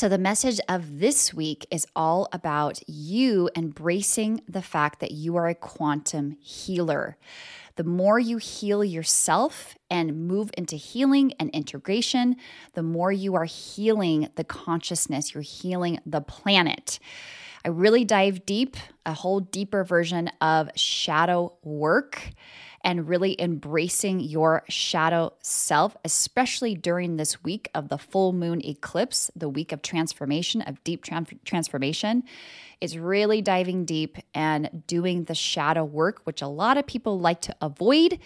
So, the message of this week is all about you embracing the fact that you are a quantum healer. The more you heal yourself and move into healing and integration, the more you are healing the consciousness, you're healing the planet. I really dive deep, a whole deeper version of shadow work and really embracing your shadow self, especially during this week of the full moon eclipse, the week of transformation, of deep transformation, is really diving deep and doing the shadow work, which a lot of people like to avoid.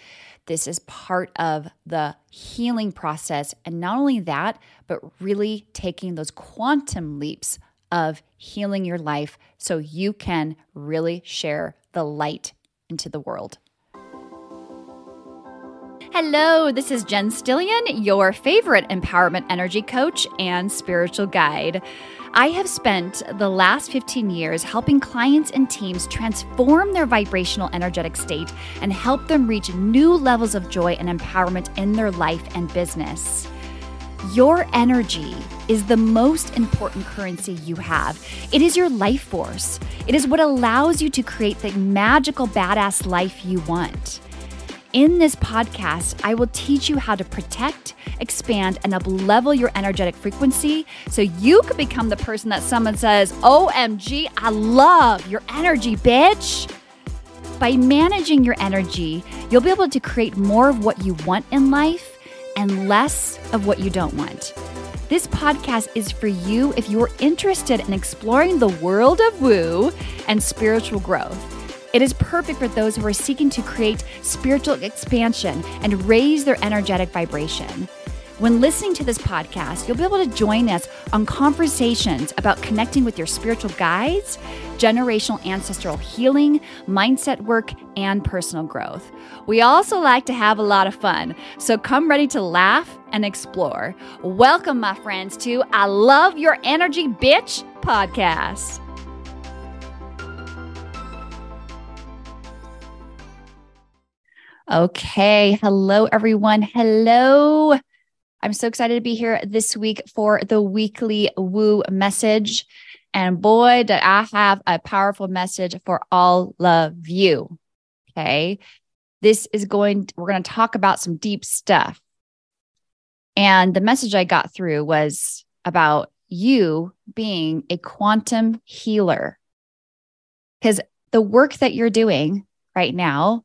This is part of the healing process. And not only that, but really taking those quantum leaps of healing your life so you can really share the light into the world. Hello, this is Jen Stillion, your favorite empowerment energy coach and spiritual guide. I have spent the last 15 years helping clients and teams transform their vibrational energetic state and help them reach new levels of joy and empowerment in their life and business. Your energy is the most important currency you have. It is your life force. It is what allows you to create the magical, badass life you want. In this podcast, I will teach you how to protect, expand, and uplevel your energetic frequency so you could become the person that someone says, OMG, I love your energy, bitch. By managing your energy, you'll be able to create more of what you want in life and less of what you don't want. This podcast is for you if you're interested in exploring the world of woo and spiritual growth. It is perfect for those who are seeking to create spiritual expansion and raise their energetic vibration. When listening to this podcast, you'll be able to join us on conversations about connecting with your spiritual guides, generational ancestral healing, mindset work, and personal growth. We also like to have a lot of fun, so come ready to laugh and explore. Welcome, my friends, to I Love Your Energy Bitch podcast. Okay. Hello, everyone. Hello. I'm so excited to be here this week for the weekly woo message. And boy, did I have a powerful message for all of you. Okay. This is going, we're going to talk about some deep stuff. And the message I got through was about you being a quantum healer. Because the work that you're doing right now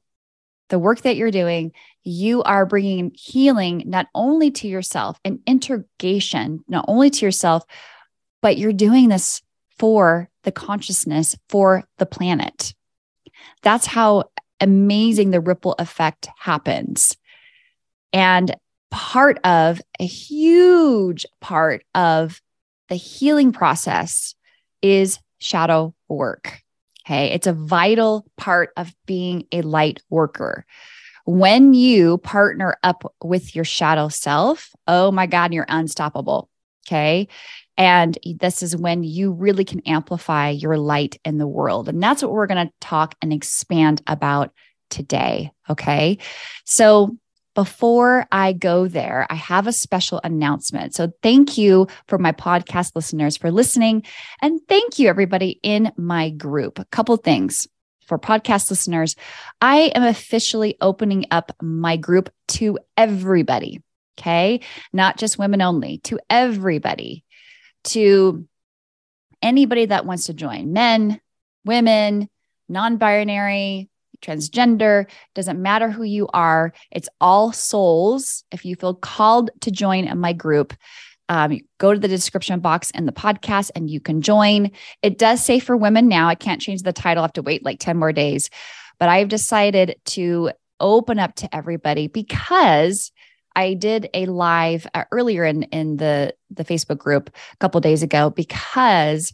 the work that you're doing, you are bringing healing not only to yourself and integration, not only to yourself, but you're doing this for the consciousness, for the planet. That's how amazing the ripple effect happens. And part of a huge part of the healing process is shadow work. Okay. It's a vital part of being a light worker. When you partner up with your shadow self, oh my God, you're unstoppable. Okay. And this is when you really can amplify your light in the world. And that's what we're going to talk and expand about today. Okay. So before I go there, I have a special announcement. So, thank you for my podcast listeners for listening. And thank you, everybody in my group. A couple things for podcast listeners. I am officially opening up my group to everybody. Okay. Not just women only, to everybody, to anybody that wants to join men, women, non binary, transgender, doesn't matter who you are. It's all souls. If you feel called to join my group, um, go to the description box in the podcast and you can join. It does say for women now. I can't change the title. I have to wait like 10 more days. But I've decided to open up to everybody because I did a live uh, earlier in, in the, the Facebook group a couple days ago because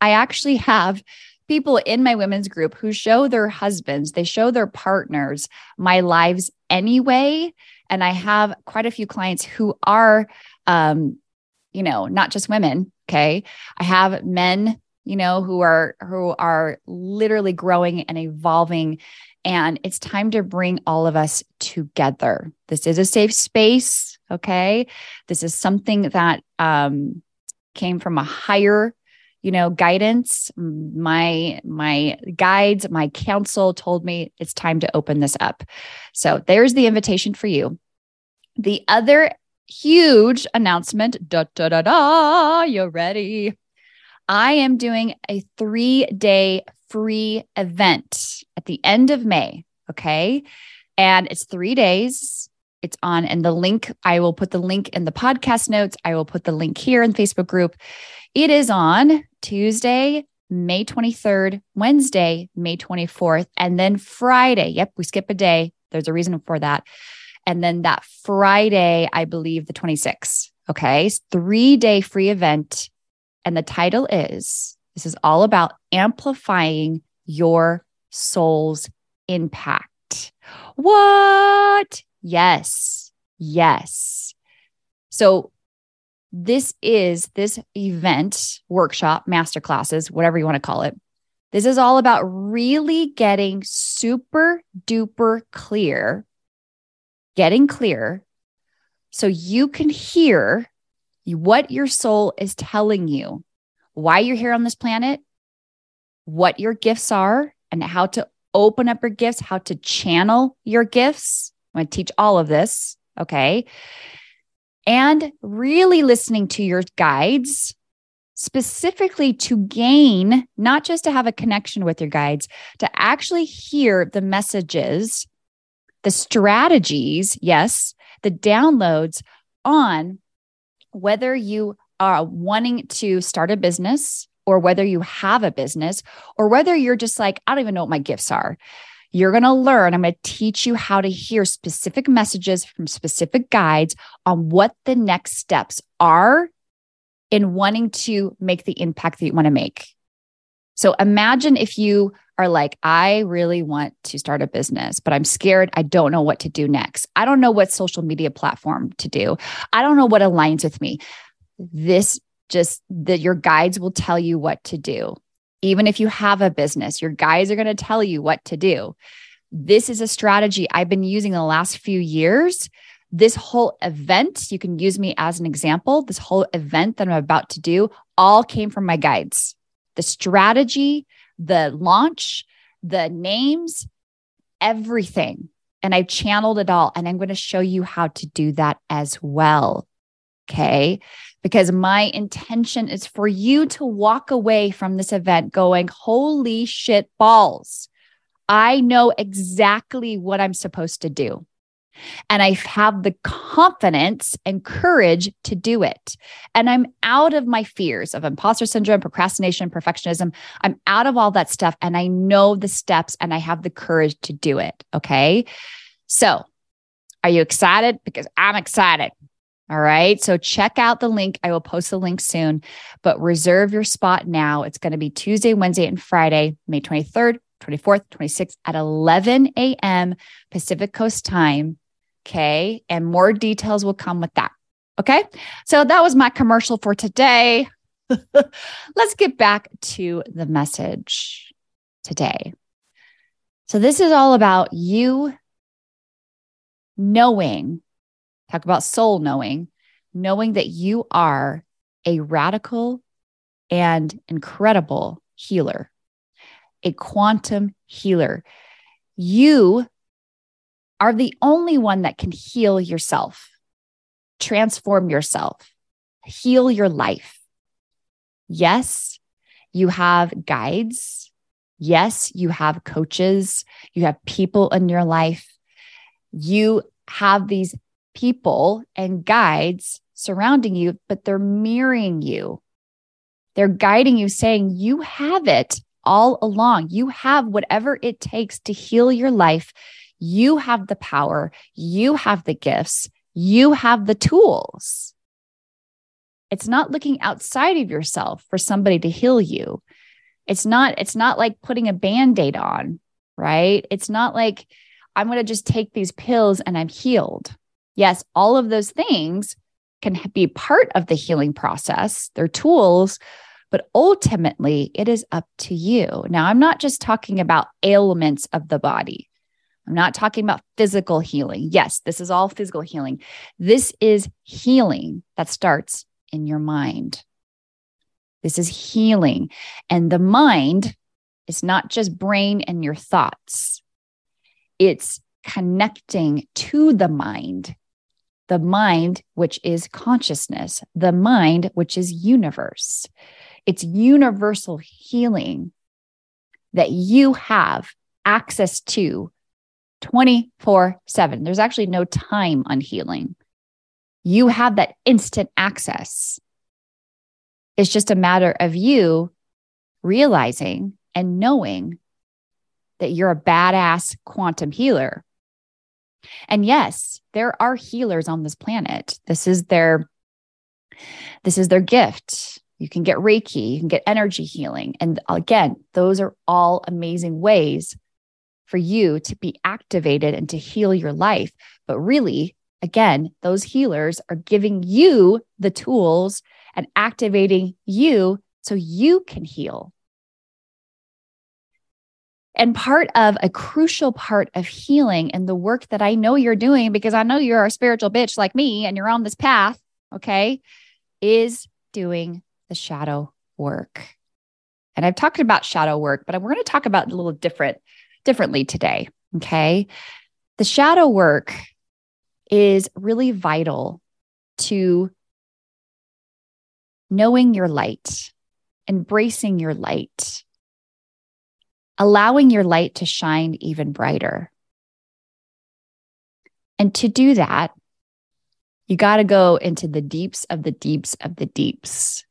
I actually have people in my women's group who show their husbands, they show their partners my lives anyway. And I have quite a few clients who are, um, you know, not just women. Okay. I have men, you know, who are, who are literally growing and evolving. And it's time to bring all of us together. This is a safe space. Okay. This is something that, um, came from a higher you know guidance. My my guides my counsel told me it's time to open this up. So there's the invitation for you. The other huge announcement da da da da you're ready? I am doing a 3 day free event at the end of may okay? And it's 3 days it's on and the link i will put the link in the podcast notes. I will put the link here in facebook group. It is on tuesday may 23rd wednesday may 24th and then friday. Yep we skip a day. There's a reason for that. And then that friday i believe the 26th okay three day free event and the title is this is all about amplifying your soul's impact. What Yes. Yes. So this is this event, workshop, master classes, whatever you want to call it. This is all about really getting super duper clear, getting clear so you can hear what your soul is telling you, why you're here on this planet, what your gifts are, and how to open up your gifts, how to channel your gifts I'm going to teach all of this. Okay. And really listening to your guides specifically to gain, not just to have a connection with your guides, to actually hear the messages, the strategies, yes, the downloads on whether you are wanting to start a business or whether you have a business or whether you're just like, I don't even know what my gifts are. You're going to learn, I'm going to teach you how to hear specific messages from specific guides on what the next steps are in wanting to make the impact that you want to make. So imagine if you are like, I really want to start a business, but I'm scared. I don't know what to do next. I don't know what social media platform to do. I don't know what aligns with me. This just that your guides will tell you what to do. Even if you have a business, your guys are going to tell you what to do. This is a strategy I've been using the last few years. This whole event, you can use me as an example. This whole event that I'm about to do all came from my guides. The strategy, the launch, the names, everything. And I've channeled it all. And I'm going to show you how to do that as well. Okay because my intention is for you to walk away from this event going, holy shit balls. I know exactly what I'm supposed to do. And I have the confidence and courage to do it. And I'm out of my fears of imposter syndrome, procrastination, perfectionism. I'm out of all that stuff. And I know the steps and I have the courage to do it. Okay. So, are you excited? Because I'm excited. All right. So check out the link. I will post the link soon, but reserve your spot now. It's going to be Tuesday, Wednesday, and Friday, May 23rd, 24th, 26th at 11 a.m. Pacific Coast time. Okay. And more details will come with that. Okay. So that was my commercial for today. Let's get back to the message today. So, this is all about you knowing Talk about soul knowing, knowing that you are a radical and incredible healer, a quantum healer. You are the only one that can heal yourself, transform yourself, heal your life. Yes, you have guides. Yes, you have coaches. You have people in your life. You have these people and guides surrounding you, but they're mirroring you. They're guiding you, saying, You have it all along. You have whatever it takes to heal your life. You have the power, you have the gifts, you have the tools. It's not looking outside of yourself for somebody to heal you. It's not it's not like putting a band-aid on, right? It's not like I'm going to just take these pills and I'm healed. Yes, all of those things can be part of the healing process. They're tools, but ultimately it is up to you. Now, I'm not just talking about ailments of the body. I'm not talking about physical healing. Yes, this is all physical healing. This is healing that starts in your mind. This is healing. And the mind is not just brain and your thoughts, it's connecting to the mind, the mind, which is consciousness, the mind, which is universe. It's universal healing that you have access to 24 7. There's actually no time on healing. You have that instant access. It's just a matter of you realizing and knowing that you're a badass quantum healer. And yes, there are healers on this planet. This is their this is their gift. You can get Reiki, you can get energy healing. And again, those are all amazing ways for you to be activated and to heal your life. But really, again, those healers are giving you the tools and activating you so you can heal. And part of a crucial part of healing and the work that I know you're doing, because I know you're a spiritual bitch like me and you're on this path, okay, is doing the shadow work. And I've talked about shadow work, but we're going to talk about it a little different differently today, okay? The shadow work is really vital to knowing your light, embracing your light, allowing your light to shine even brighter. And to do that, you got to go into the deeps of the deeps of the deeps.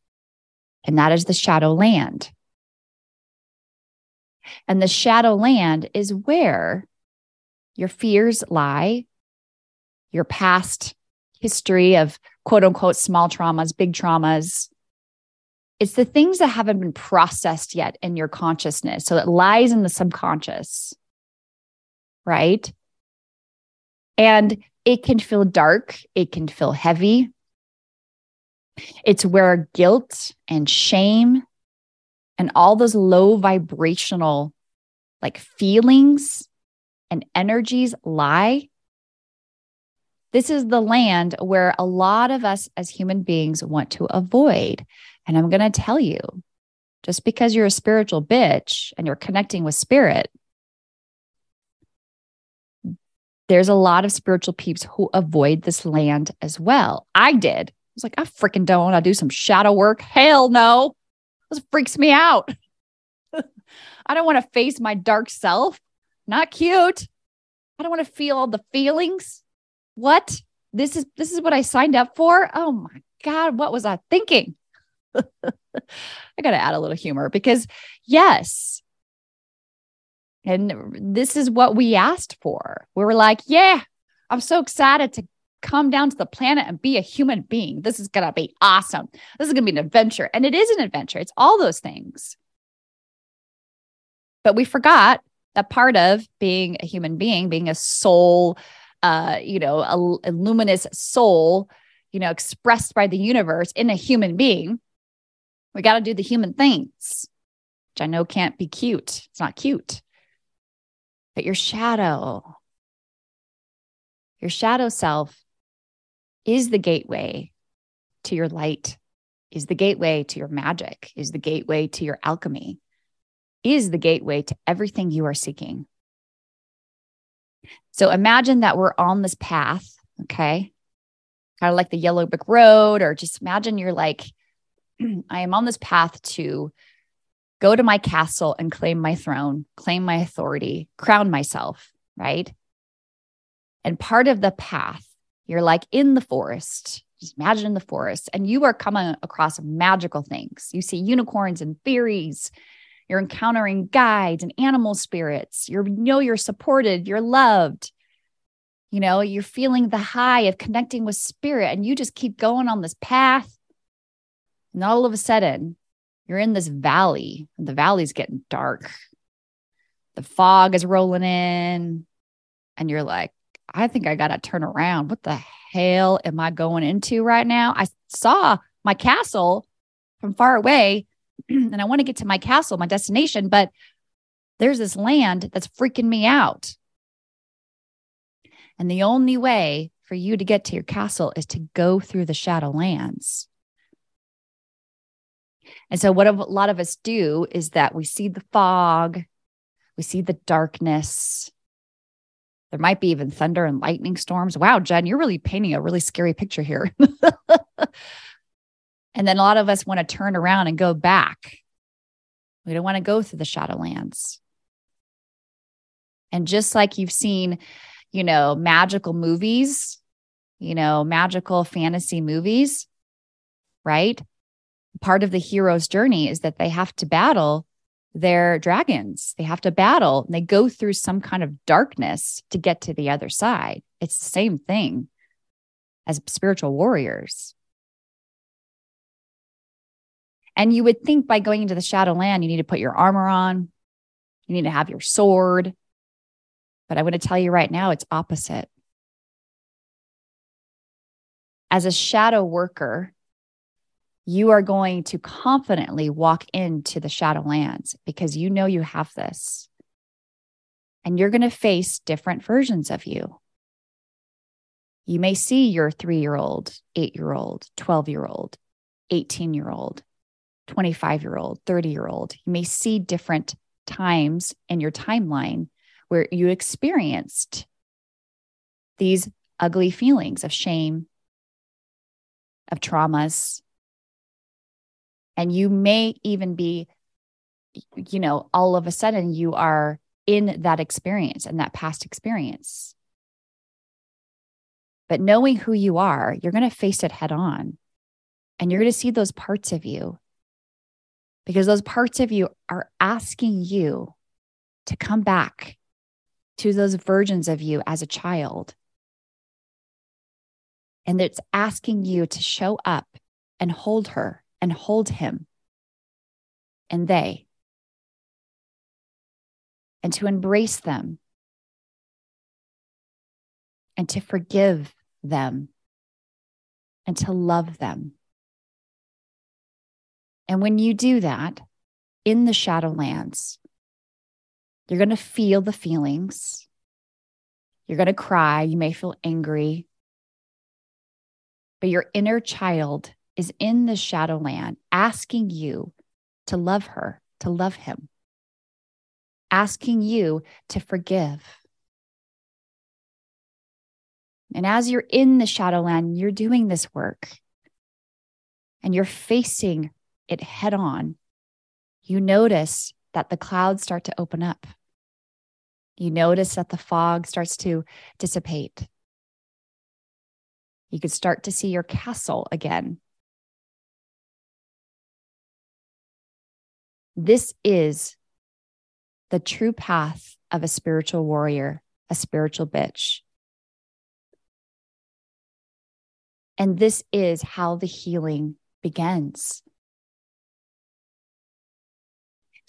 And that is the shadow land. And the shadow land is where your fears lie, your past history of quote unquote small traumas, big traumas, it's the things that haven't been processed yet in your consciousness. So it lies in the subconscious, right? And it can feel dark, it can feel heavy. It's where guilt and shame and all those low vibrational like feelings and energies lie. This is the land where a lot of us as human beings want to avoid. And I'm going to tell you just because you're a spiritual bitch and you're connecting with spirit, there's a lot of spiritual peeps who avoid this land as well. I did. I was like, I freaking don't to do some shadow work. Hell no. This freaks me out. I don't want to face my dark self. Not cute. I don't want to feel all the feelings. What? This is this is what I signed up for? Oh my god, what was I thinking? I got to add a little humor because, yes. And this is what we asked for. We were like, yeah, I'm so excited to come down to the planet and be a human being. This is going to be awesome. This is going to be an adventure. And it is an adventure, it's all those things. But we forgot that part of being a human being, being a soul, uh, you know, a, a luminous soul, you know, expressed by the universe in a human being we got to do the human things, which I know can't be cute. It's not cute. But your shadow, your shadow self is the gateway to your light, is the gateway to your magic, is the gateway to your alchemy, is the gateway to everything you are seeking. So imagine that we're on this path, okay? Kind of like the yellow brick road, or just imagine you're like I am on this path to go to my castle and claim my throne, claim my authority, crown myself, right? And part of the path, you're like in the forest, just imagine in the forest, and you are coming across magical things. You see unicorns and fairies. You're encountering guides and animal spirits. You know you're supported, you're loved. You know, you're feeling the high of connecting with spirit, and you just keep going on this path and all of a sudden, you're in this valley, and the valley's getting dark. The fog is rolling in, and you're like, I think I got to turn around. What the hell am I going into right now? I saw my castle from far away, and I want to get to my castle, my destination, but there's this land that's freaking me out. And the only way for you to get to your castle is to go through the shadow lands. And so, what a lot of us do is that we see the fog, we see the darkness. There might be even thunder and lightning storms. Wow, Jen, you're really painting a really scary picture here. and then a lot of us want to turn around and go back. We don't want to go through the Shadowlands. And just like you've seen, you know, magical movies, you know, magical fantasy movies, right? Part of the hero's journey is that they have to battle their dragons. They have to battle and they go through some kind of darkness to get to the other side. It's the same thing as spiritual warriors. And you would think by going into the Shadowland, you need to put your armor on, you need to have your sword. But I want to tell you right now, it's opposite. As a shadow worker, you are going to confidently walk into the Shadowlands because you know you have this. And you're going to face different versions of you. You may see your three year old, eight year old, 12 year old, 18 year old, 25 year old, 30 year old. You may see different times in your timeline where you experienced these ugly feelings of shame, of traumas. And you may even be, you know, all of a sudden you are in that experience and that past experience. But knowing who you are, you're going to face it head on. And you're going to see those parts of you because those parts of you are asking you to come back to those versions of you as a child and it's asking you to show up and hold her and hold him and they, and to embrace them and to forgive them and to love them. And when you do that in the Shadowlands, you're going to feel the feelings. You're going to cry. You may feel angry but your inner child is in the shadowland asking you to love her, to love him, asking you to forgive. And as you're in the shadowland, you're doing this work and you're facing it head on. You notice that the clouds start to open up. You notice that the fog starts to dissipate. You could start to see your castle again. This is the true path of a spiritual warrior, a spiritual bitch. And this is how the healing begins.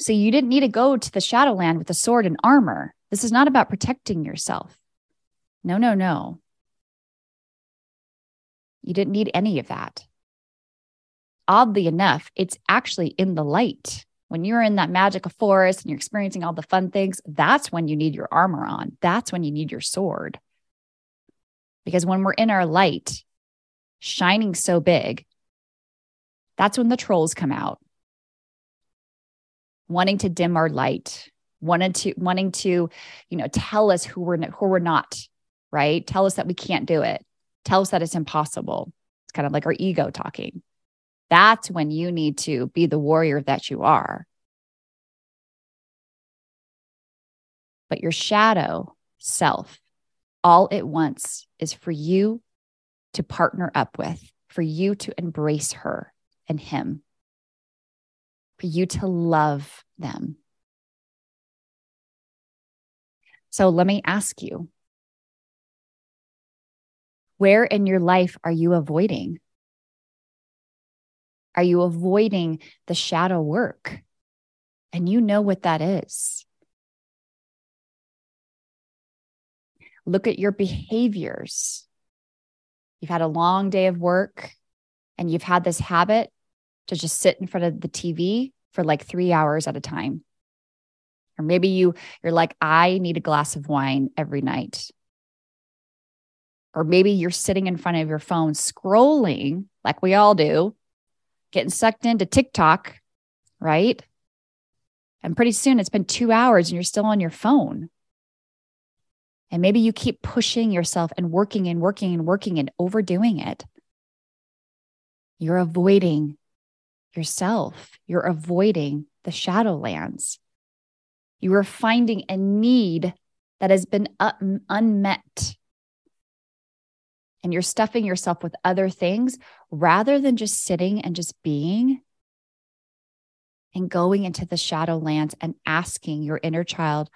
So you didn't need to go to the Shadowland with a sword and armor. This is not about protecting yourself. No, no, no. You didn't need any of that. Oddly enough, it's actually in the light. When you're in that magical forest and you're experiencing all the fun things, that's when you need your armor on. That's when you need your sword. Because when we're in our light, shining so big, that's when the trolls come out, wanting to dim our light, wanting to wanting to, you know, tell us who we're who we're not, right? Tell us that we can't do it tell us that it's impossible. It's kind of like our ego talking. That's when you need to be the warrior that you are. But your shadow self, all it wants is for you to partner up with, for you to embrace her and him, for you to love them. So let me ask you where in your life are you avoiding? Are you avoiding the shadow work? And you know what that is. Look at your behaviors. You've had a long day of work and you've had this habit to just sit in front of the TV for like three hours at a time. Or maybe you, you're like, I need a glass of wine every night. Or maybe you're sitting in front of your phone scrolling like we all do, getting sucked into TikTok right? And pretty soon it's been two hours and you're still on your phone. And maybe you keep pushing yourself and working and working and working and overdoing it. You're avoiding yourself, you're avoiding the shadowlands. You are finding a need that has been un- unmet. And you're stuffing yourself with other things rather than just sitting and just being and going into the shadow lands and asking your inner child,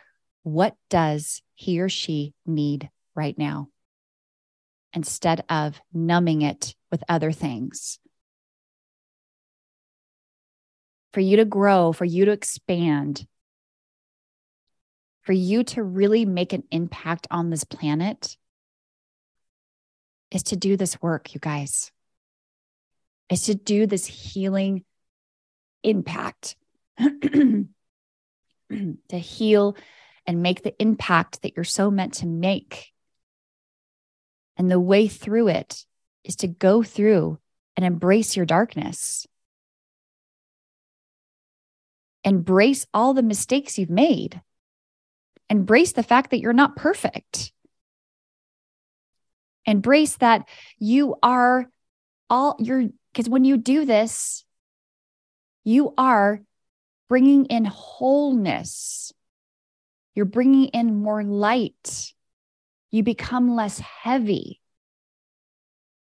what does he or she need right now? Instead of numbing it with other things. For you to grow, for you to expand, for you to really make an impact on this planet is to do this work, you guys. Is to do this healing impact, to heal and make the impact that you're so meant to make. And the way through it is to go through and embrace your darkness. Embrace all the mistakes you've made Embrace the fact that you're not perfect. Embrace that you are all you're because when you do this, you are bringing in wholeness. You're bringing in more light. You become less heavy.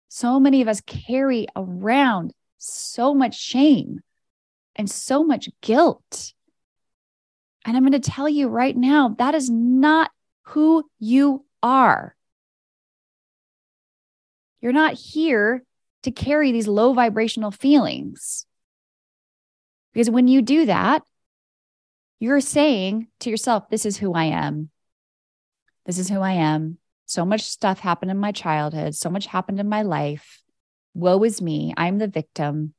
So many of us carry around so much shame and so much guilt. And I'm going to tell you right now that is not who you are. You're not here to carry these low vibrational feelings. Because when you do that, you're saying to yourself, This is who I am. This is who I am. So much stuff happened in my childhood. So much happened in my life. Woe is me. I'm the victim.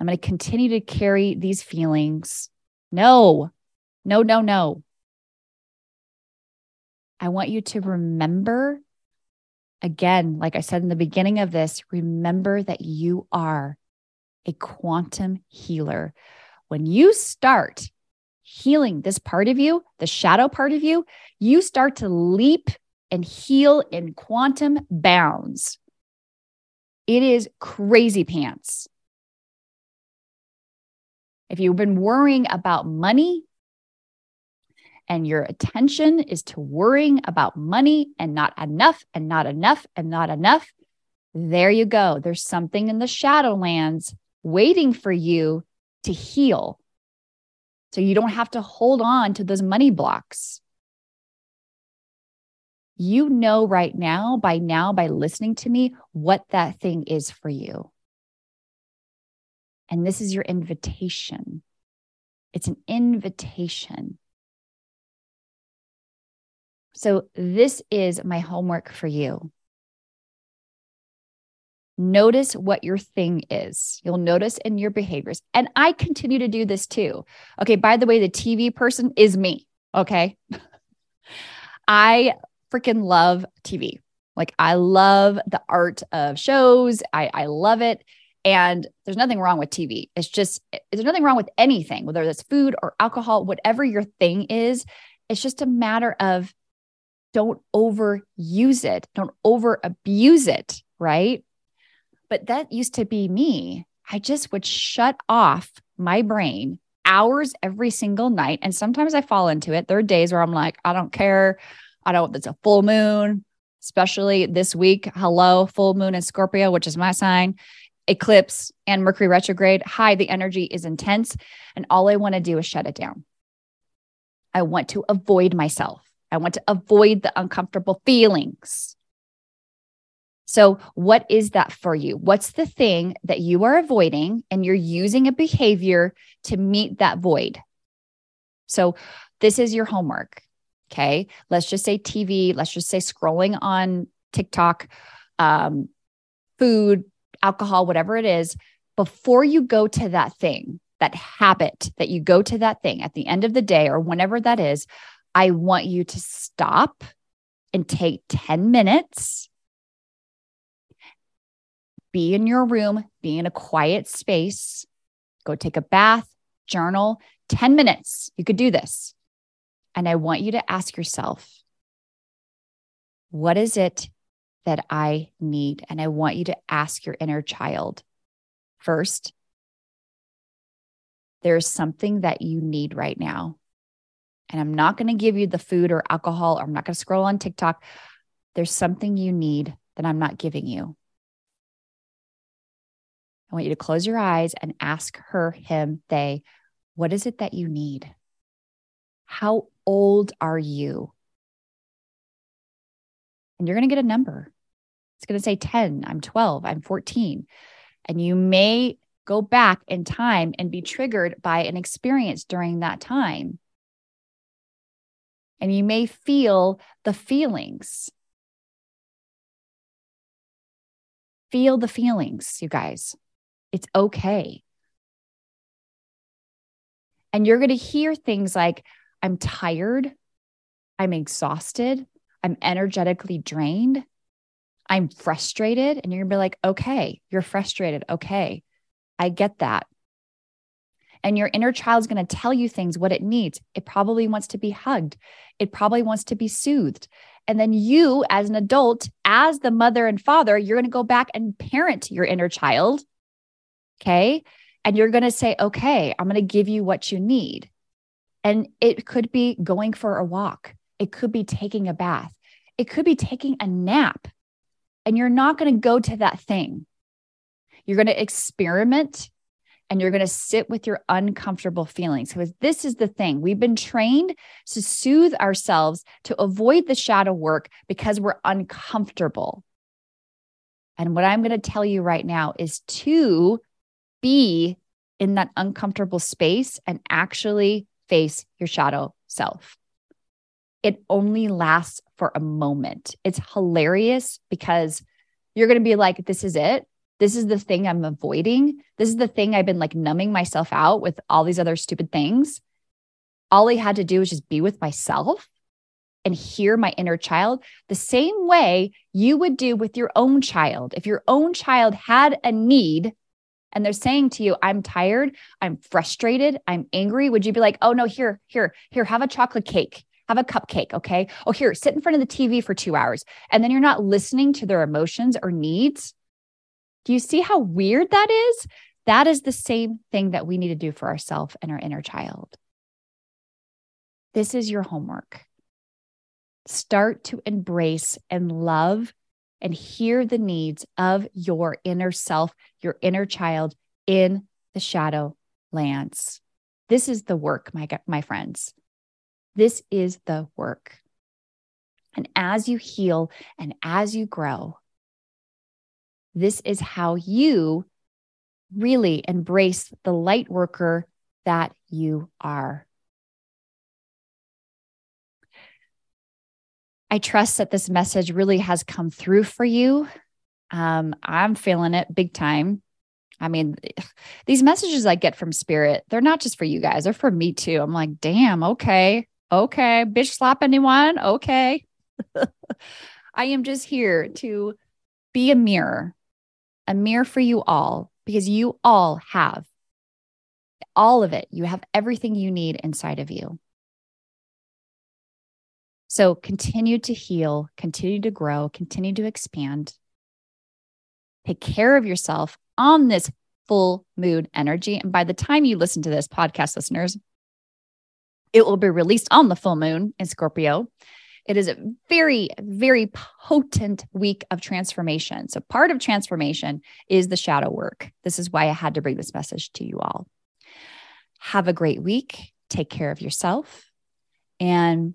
I'm going to continue to carry these feelings no, no, no, no. I want you to remember again, like I said in the beginning of this, remember that you are a quantum healer. When you start healing this part of you, the shadow part of you, you start to leap and heal in quantum bounds. It is crazy pants. If you've been worrying about money and your attention is to worrying about money and not enough and not enough and not enough, there you go. There's something in the shadowlands waiting for you to heal. So you don't have to hold on to those money blocks. You know right now, by now, by listening to me, what that thing is for you. And this is your invitation. It's an invitation. So, this is my homework for you. Notice what your thing is. You'll notice in your behaviors. And I continue to do this too. Okay. By the way, the TV person is me. Okay. I freaking love TV. Like, I love the art of shows, I, I love it. And there's nothing wrong with TV. It's just, there's nothing wrong with anything, whether it's food or alcohol, whatever your thing is. It's just a matter of don't overuse it, don't over abuse it, right? But that used to be me. I just would shut off my brain hours every single night. And sometimes I fall into it. There are days where I'm like, I don't care. I don't, it's a full moon, especially this week. Hello, full moon in Scorpio, which is my sign eclipse and Mercury retrograde. Hi, the energy is intense. And all I want to do is shut it down. I want to avoid myself. I want to avoid the uncomfortable feelings. So, what is that for you? What's the thing that you are avoiding and you're using a behavior to meet that void? So, this is your homework. Okay. Let's just say TV, let's just say scrolling on TikTok, um, food, alcohol, whatever it is, before you go to that thing, that habit that you go to that thing at the end of the day or whenever that is, I want you to stop and take 10 minutes, be in your room, be in a quiet space, go take a bath, journal, 10 minutes. You could do this. And I want you to ask yourself, what is it that I need? And I want you to ask your inner child first, there's something that you need right now. And I'm not going to give you the food or alcohol, or I'm not going to scroll on TikTok. There's something you need that I'm not giving you. I want you to close your eyes and ask her, him, they, what is it that you need? How old are you? And you're going to get a number. It's going to say 10, I'm 12, I'm 14. And you may go back in time and be triggered by an experience during that time. And you may feel the feelings. Feel the feelings, you guys. It's okay. And you're going to hear things like, I'm tired, I'm exhausted, I'm energetically drained, I'm frustrated. And you're going to be like, okay, you're frustrated. Okay, I get that. And your inner child's going to tell you things, what it needs. It probably wants to be hugged, it probably wants to be soothed. And then you, as an adult, as the mother and father, you're going to go back and parent your inner child. Okay. And you're going to say, okay, I'm going to give you what you need. And it could be going for a walk, it could be taking a bath, it could be taking a nap. And you're not going to go to that thing. You're going to experiment and you're going to sit with your uncomfortable feelings. Because this is the thing we've been trained to soothe ourselves to avoid the shadow work because we're uncomfortable. And what I'm going to tell you right now is to be in that uncomfortable space and actually face your shadow self. It only lasts for a moment. It's hilarious because you're going to be like, this is it. This is the thing I'm avoiding. This is the thing I've been like numbing myself out with all these other stupid things. All I had to do was just be with myself and hear my inner child the same way you would do with your own child. If your own child had a need and they're saying to you, I'm tired, I'm frustrated, I'm angry, would you be like, oh no, here, here, here, have a chocolate cake, have a cupcake, okay? Oh, here, sit in front of the TV for two hours. And then you're not listening to their emotions or needs. Do you see how weird that is? That is the same thing that we need to do for ourselves and our inner child. This is your homework. Start to embrace and love and hear the needs of your inner self, your inner child in the shadow lands. This is the work, my, my friends. This is the work. And as you heal and as you grow, this is how you really embrace the light worker that you are. I trust that this message really has come through for you. Um, I'm feeling it big time. I mean, these messages I get from spirit, they're not just for you guys, they're for me too. I'm like, damn, okay, okay, bitch slap anyone, okay. I am just here to be a mirror a mirror for you all because you all have all of it. You have everything you need inside of you. So continue to heal, continue to grow, continue to expand. Take care of yourself on this full moon energy. And by the time you listen to this, podcast listeners, it will be released on the full moon in Scorpio. It is a very, very potent week of transformation. So, part of transformation is the shadow work. This is why I had to bring this message to you all. Have a great week. Take care of yourself. And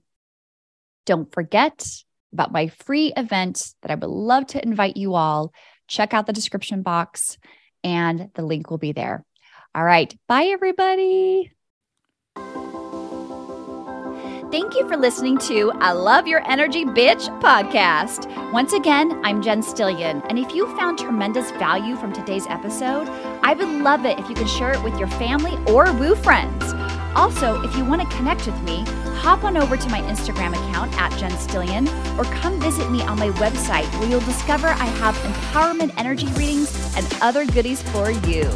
don't forget about my free event that I would love to invite you all. Check out the description box, and the link will be there. All right. Bye, everybody. Thank you for listening to I Love Your Energy Bitch podcast. Once again, I'm Jen Stillion. And if you found tremendous value from today's episode, I would love it if you could share it with your family or woo friends. Also, if you want to connect with me, hop on over to my Instagram account at Jen Stillion or come visit me on my website where you'll discover I have empowerment energy readings and other goodies for you.